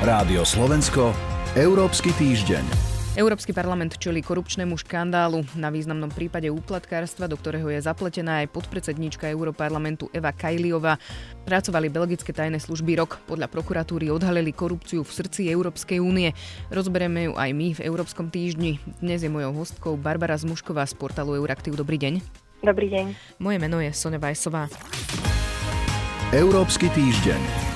Rádio Slovensko, Európsky týždeň. Európsky parlament čelí korupčnému škandálu. Na významnom prípade úplatkárstva, do ktorého je zapletená aj podpredsedníčka Európarlamentu Eva Kajliová, pracovali belgické tajné služby rok. Podľa prokuratúry odhalili korupciu v srdci Európskej únie. Rozberieme ju aj my v Európskom týždni. Dnes je mojou hostkou Barbara Zmušková z portálu Euraktiv. Dobrý deň. Dobrý deň. Moje meno je Sonja Vajsová. Európsky týždeň.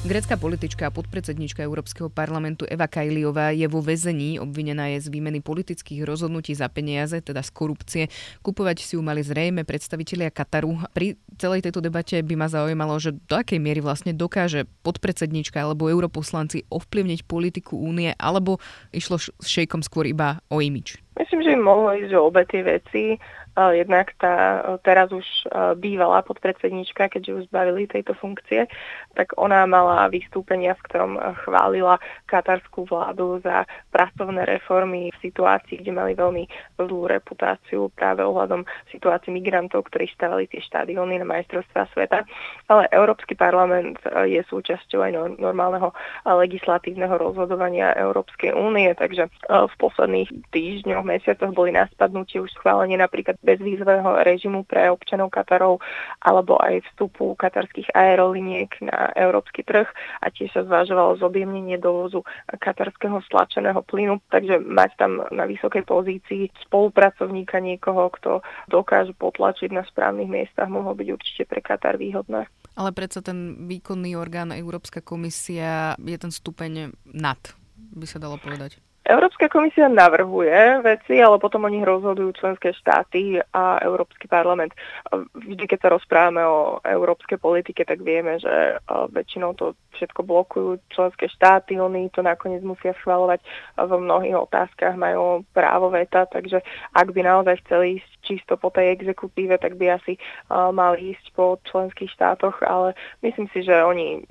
Grecká politička a podpredsednička Európskeho parlamentu Eva Kajliová je vo väzení. Obvinená je z výmeny politických rozhodnutí za peniaze, teda z korupcie. Kupovať si ju mali zrejme predstavitelia Kataru. Pri celej tejto debate by ma zaujímalo, že do akej miery vlastne dokáže podpredsednička alebo europoslanci ovplyvniť politiku únie, alebo išlo šejkom skôr iba o imič? Myslím, že mohlo ísť o obe tie veci. Jednak tá teraz už bývalá podpredsednička, keďže už zbavili tejto funkcie, tak ona mala vystúpenia, v ktorom chválila katarskú vládu za pracovné reformy v situácii, kde mali veľmi zlú reputáciu práve ohľadom situácií migrantov, ktorí stavali tie štadióny na majstrovstvá sveta. Ale Európsky parlament je súčasťou aj normálneho legislatívneho rozhodovania Európskej únie, takže v posledných týždňoch, mesiacoch boli na spadnutie už schválenie napríklad bezvýzového režimu pre občanov Katarov alebo aj vstupu katarských aeroliniek na európsky trh a tiež sa zvažovalo zobjemnenie dovozu katarského stlačeného plynu, takže mať tam na vysokej pozícii spolupracovníka niekoho, kto dokáže potlačiť na správnych miestach, mohlo byť určite pre Katar výhodné. Ale predsa ten výkonný orgán Európska komisia je ten stupeň nad, by sa dalo povedať. Európska komisia navrhuje veci, ale potom o nich rozhodujú členské štáty a Európsky parlament. Vždy, keď sa rozprávame o európskej politike, tak vieme, že väčšinou to všetko blokujú členské štáty, oni to nakoniec musia schvalovať v mnohých otázkach, majú právo veta, takže ak by naozaj chceli ísť čisto po tej exekutíve, tak by asi mali ísť po členských štátoch, ale myslím si, že oni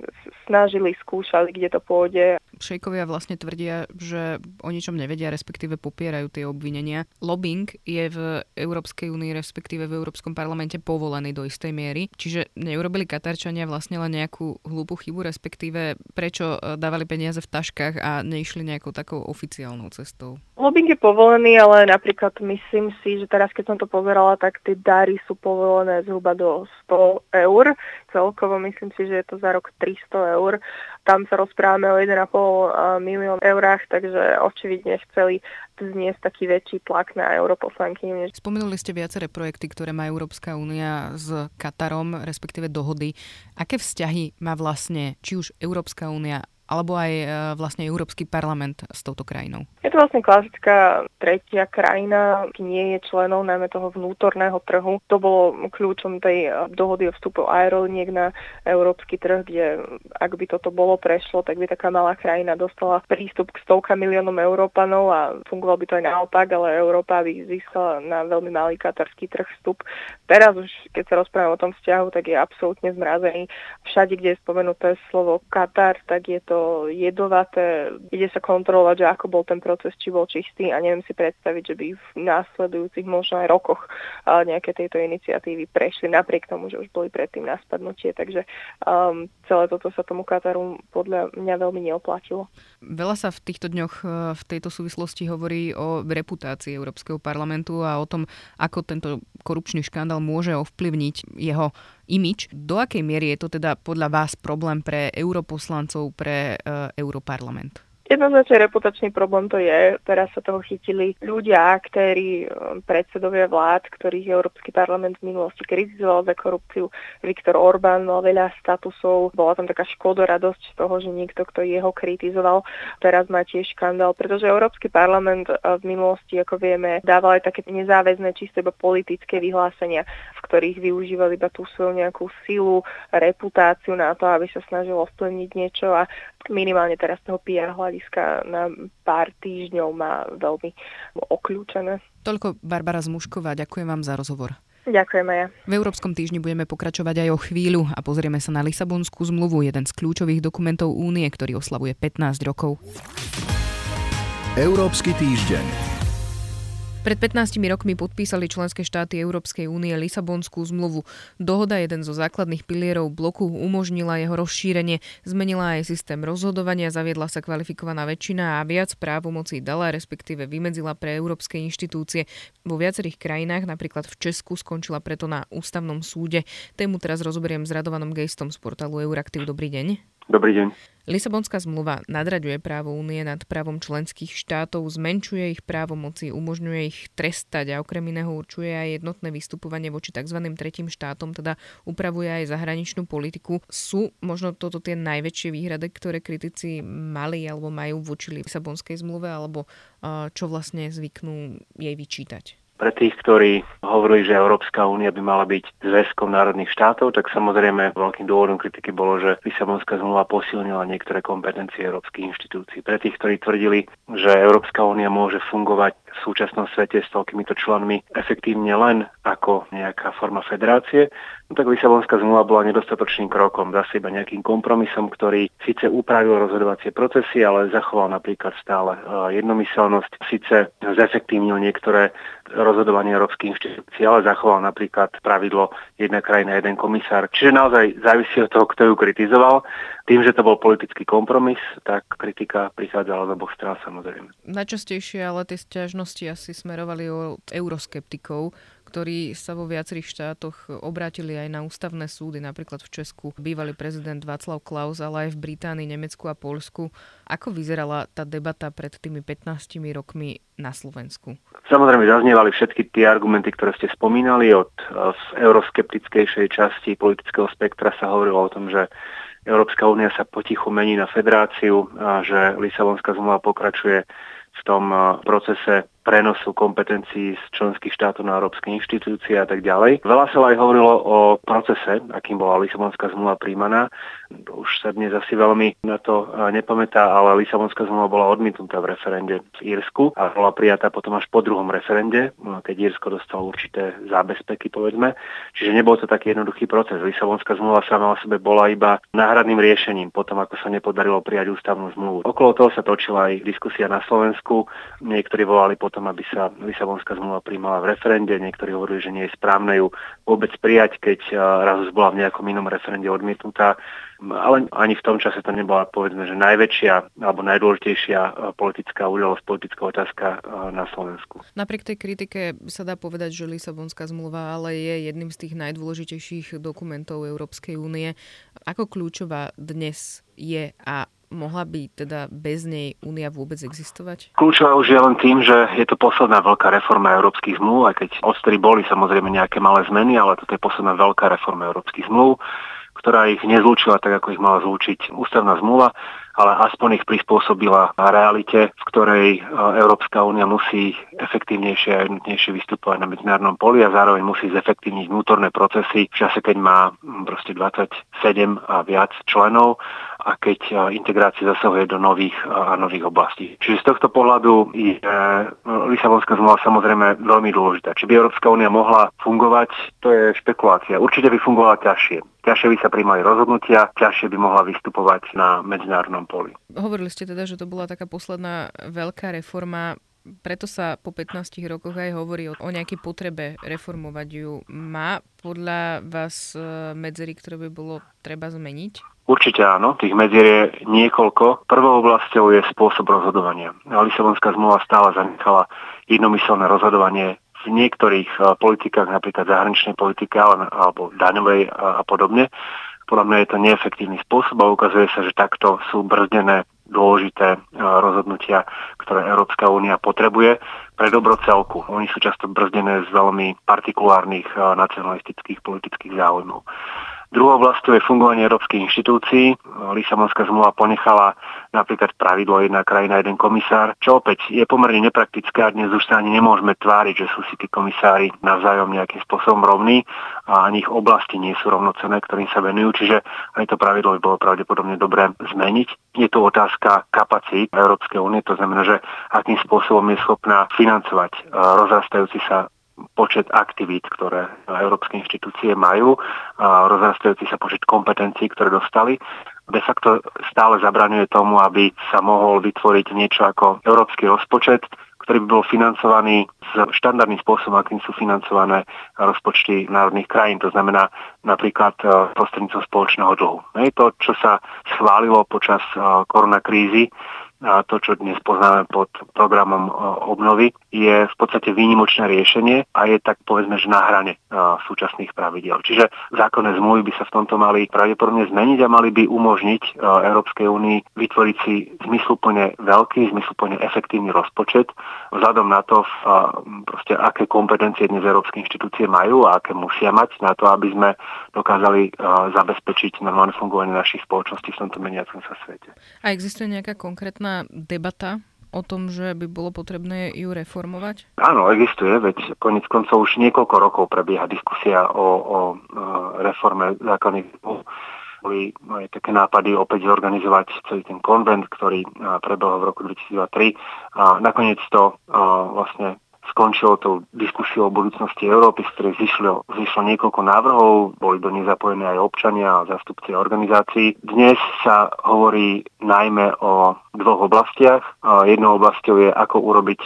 snažili, skúšali, kde to pôjde. Šejkovia vlastne tvrdia, že o ničom nevedia, respektíve popierajú tie obvinenia. Lobbying je v Európskej únii, respektíve v Európskom parlamente povolený do istej miery. Čiže neurobili Katarčania vlastne len nejakú hlúpu chybu, respektíve prečo e, dávali peniaze v taškách a neišli nejakou takou oficiálnou cestou? Lobbying je povolený, ale napríklad myslím si, že teraz keď som to pozerala, tak tie dary sú povolené zhruba do 100 eur. Celkovo myslím si, že je to za rok 300 eur. Tam sa rozprávame o 1,5 milión eurách, takže očividne chceli zniesť taký väčší tlak na europoslanky. Spomenuli ste viaceré projekty, ktoré má Európska únia s Katarom, respektíve dohody. Aké vzťahy má vlastne či už Európska únia alebo aj e, vlastne Európsky parlament s touto krajinou? Je to vlastne klasická tretia krajina, nie je členom najmä toho vnútorného trhu. To bolo kľúčom tej e, dohody o vstupu aeroliniek na európsky trh, kde ak by toto bolo prešlo, tak by taká malá krajina dostala prístup k stovka miliónom Európanov a fungovalo by to aj naopak, ale Európa by získala na veľmi malý katarský trh vstup. Teraz už, keď sa rozprávame o tom vzťahu, tak je absolútne zmrazený. Všade, kde je spomenuté slovo Katar, tak je to jedovaté, ide sa kontrolovať, že ako bol ten proces, či bol čistý a neviem si predstaviť, že by v následujúcich možno aj rokoch nejaké tejto iniciatívy prešli napriek tomu, že už boli predtým na spadnutie, takže um, celé toto sa tomu Kataru podľa mňa veľmi neoplatilo. Veľa sa v týchto dňoch e, v tejto súvislosti hovorí o reputácii Európskeho parlamentu a o tom, ako tento korupčný škandál môže ovplyvniť jeho imič. Do akej miery je to teda podľa vás problém pre europoslancov, pre uh, Europarlament? Jednoznačne reputačný problém to je. Teraz sa toho chytili ľudia, aktéri, um, predsedovia vlád, ktorých Európsky parlament v minulosti kritizoval za korupciu. Viktor Orbán mal veľa statusov, bola tam taká škodoradosť z toho, že niekto, kto jeho kritizoval, teraz má tiež škandál, pretože Európsky parlament uh, v minulosti, ako vieme, dával aj také nezáväzné, čisto iba politické vyhlásenia, v ktorých využívali iba tú svoju nejakú silu, reputáciu na to, aby sa snažilo ovplyvniť niečo a minimálne teraz toho PR hľadiska na pár týždňov má veľmi okľúčené. Toľko Barbara Zmušková, ďakujem vám za rozhovor. Ďakujem aj ja. V Európskom týždni budeme pokračovať aj o chvíľu a pozrieme sa na Lisabonskú zmluvu, jeden z kľúčových dokumentov únie, ktorý oslavuje 15 rokov. Európsky týždeň. Pred 15 rokmi podpísali členské štáty Európskej únie Lisabonskú zmluvu. Dohoda, jeden zo základných pilierov bloku, umožnila jeho rozšírenie, zmenila aj systém rozhodovania, zaviedla sa kvalifikovaná väčšina a viac právomocí dala, respektíve vymedzila pre európske inštitúcie. Vo viacerých krajinách, napríklad v Česku, skončila preto na ústavnom súde. Tému teraz rozoberiem s Radovanom Gejstom z portálu Euraktiv. Dobrý deň. Dobrý deň. Lisabonská zmluva nadraďuje právo únie nad právom členských štátov, zmenšuje ich právomoci, umožňuje ich trestať a okrem iného určuje aj jednotné vystupovanie voči tzv. tretím štátom, teda upravuje aj zahraničnú politiku. Sú možno toto tie najväčšie výhrady, ktoré kritici mali alebo majú voči Lisabonskej zmluve, alebo čo vlastne zvyknú jej vyčítať? Pre tých, ktorí hovorili, že Európska únia by mala byť zväzkom národných štátov, tak samozrejme veľkým dôvodom kritiky bolo, že Lisabonská zmluva posilnila niektoré kompetencie európskych inštitúcií. Pre tých, ktorí tvrdili, že Európska únia môže fungovať v súčasnom svete s toľkýmito členmi efektívne len ako nejaká forma federácie, no tak Lisabonská zmluva bola nedostatočným krokom, za iba nejakým kompromisom, ktorý síce upravil rozhodovacie procesy, ale zachoval napríklad stále e, jednomyselnosť, síce zefektívnil niektoré rozhodovanie európskych inštitúcií, ale zachoval napríklad pravidlo jedna krajina, jeden komisár. Čiže naozaj závisí od toho, kto ju kritizoval. Tým, že to bol politický kompromis, tak kritika prichádzala z oboch strán samozrejme. Najčastejšie ale tie stiažnosti asi smerovali od euroskeptikov, ktorí sa vo viacerých štátoch obrátili aj na ústavné súdy, napríklad v Česku bývalý prezident Václav Klaus, ale aj v Británii, Nemecku a Polsku. Ako vyzerala tá debata pred tými 15 rokmi na Slovensku? Samozrejme zaznievali všetky tie argumenty, ktoré ste spomínali. Od v euroskeptickejšej časti politického spektra sa hovorilo o tom, že Európska únia sa potichu mení na federáciu že Lisabonská zmluva pokračuje v tom procese prenosu kompetencií z členských štátov na európske inštitúcie a tak ďalej. Veľa sa aj hovorilo o procese, akým bola Lisabonská zmluva príjmaná. Už sa dnes asi veľmi na to nepamätá, ale Lisabonská zmluva bola odmietnutá v referende v Írsku a bola prijatá potom až po druhom referende, keď Írsko dostalo určité zábezpeky, povedzme. Čiže nebol to taký jednoduchý proces. Lisabonská zmluva sama o sebe bola iba náhradným riešením, potom ako sa nepodarilo prijať ústavnú zmluvu. Okolo toho sa točila aj diskusia na Slovensku. Niektorí volali tom, aby sa Lisabonská zmluva príjmala v referende. Niektorí hovorili, že nie je správne ju vôbec prijať, keď raz už bola v nejakom inom referende odmietnutá. Ale ani v tom čase to nebola, povedzme, že najväčšia alebo najdôležitejšia politická udalosť, politická otázka na Slovensku. Napriek tej kritike sa dá povedať, že Lisabonská zmluva ale je jedným z tých najdôležitejších dokumentov Európskej únie. Ako kľúčová dnes je a mohla by teda bez nej Únia vôbec existovať? Kľúčová už je len tým, že je to posledná veľká reforma európskych zmluv, aj keď odstri boli samozrejme nejaké malé zmeny, ale toto je posledná veľká reforma európskych zmluv, ktorá ich nezlúčila tak, ako ich mala zlúčiť ústavná zmluva ale aspoň ich prispôsobila realite, v ktorej e, Európska únia musí efektívnejšie a jednotnejšie vystupovať na medzinárodnom poli a zároveň musí zefektívniť vnútorné procesy v čase, keď má proste 27 a viac členov a keď e, integrácia zasahuje do nových e, a nových oblastí. Čiže z tohto pohľadu je Lisabonská zmluva samozrejme veľmi dôležitá. Či by Európska únia mohla fungovať, to je špekulácia. Určite by fungovala ťažšie. Ťažšie by sa príjmali rozhodnutia, ťažšie by mohla vystupovať na medzinárodnom poli. Hovorili ste teda, že to bola taká posledná veľká reforma preto sa po 15 rokoch aj hovorí o, o nejakej potrebe reformovať ju. Má podľa vás e, medzery, ktoré by bolo treba zmeniť? Určite áno, tých medzier je niekoľko. Prvou oblasťou je spôsob rozhodovania. Lisabonská zmluva stále zanechala jednomyselné rozhodovanie v niektorých e, politikách, napríklad zahraničnej politike alebo daňovej a podobne. Podľa mňa je to neefektívny spôsob a ukazuje sa, že takto sú brzdené dôležité e, rozhodnutia, ktoré Európska únia potrebuje pre dobro celku. Oni sú často brzdené z veľmi partikulárnych e, nacionalistických politických záujmov. Druhou oblasťou je fungovanie európskych inštitúcií. Lisabonská zmluva ponechala napríklad pravidlo jedna krajina, jeden komisár, čo opäť je pomerne nepraktické a dnes už sa ani nemôžeme tváriť, že sú si tí komisári navzájom nejakým spôsobom rovní a ani ich oblasti nie sú rovnocené, ktorým sa venujú, čiže aj to pravidlo by bolo pravdepodobne dobré zmeniť. Je to otázka kapacít Európskej únie, to znamená, že akým spôsobom je schopná financovať eh, rozrastajúci sa počet aktivít, ktoré európske inštitúcie majú, rozrastajúci sa počet kompetencií, ktoré dostali. De facto stále zabraňuje tomu, aby sa mohol vytvoriť niečo ako európsky rozpočet, ktorý by bol financovaný s štandardným spôsobom, akým sú financované rozpočty národných krajín. To znamená napríklad prostredníctvom spoločného dlhu. To, čo sa schválilo počas koronakrízy, a to, čo dnes poznáme pod programom obnovy, je v podstate výnimočné riešenie a je tak povedzme, že na hrane súčasných pravidel. Čiže zákonné zmluvy by sa v tomto mali pravdepodobne zmeniť a mali by umožniť Európskej únii vytvoriť si zmysluplne veľký, zmysluplne efektívny rozpočet vzhľadom na to, proste, aké kompetencie dnes európske inštitúcie majú a aké musia mať na to, aby sme dokázali zabezpečiť normálne fungovanie našich spoločností v tomto meniacom sa svete. A existuje nejaká konkrétna súčasná debata o tom, že by bolo potrebné ju reformovať? Áno, existuje, veď konec koncov už niekoľko rokov prebieha diskusia o, o reforme základných boli aj také nápady opäť zorganizovať celý ten konvent, ktorý prebehol v roku 2003 a nakoniec to vlastne skončilo tou diskusiou o budúcnosti Európy, z ktorej zišlo, zišlo niekoľko návrhov, boli do nej zapojené aj občania a zastupci organizácií. Dnes sa hovorí najmä o dvoch oblastiach. Jednou oblasťou je, ako urobiť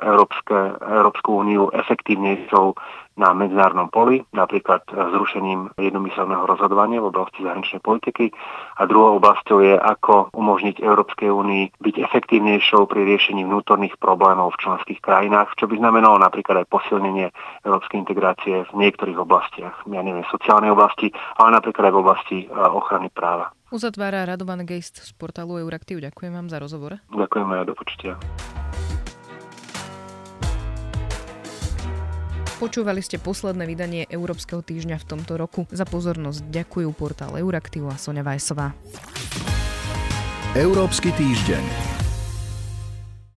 Európske, Európsku úniu efektívnejšou na medzinárodnom poli, napríklad zrušením jednomyselného rozhodovania v oblasti zahraničnej politiky. A druhou oblasťou je, ako umožniť Európskej únii byť efektívnejšou pri riešení vnútorných problémov v členských krajinách, čo by znamenalo napríklad aj posilnenie európskej integrácie v niektorých oblastiach, ja neviem, sociálnej oblasti, ale napríklad aj v oblasti ochrany práva. Uzatvára Radovan Geist z portálu Euraktiv. Ďakujem vám za rozhovor. Ďakujeme a do počutia. Počúvali ste posledné vydanie Európskeho týždňa v tomto roku. Za pozornosť ďakujú portál Euraktiv a Sonja Vajsová. Európsky týždeň.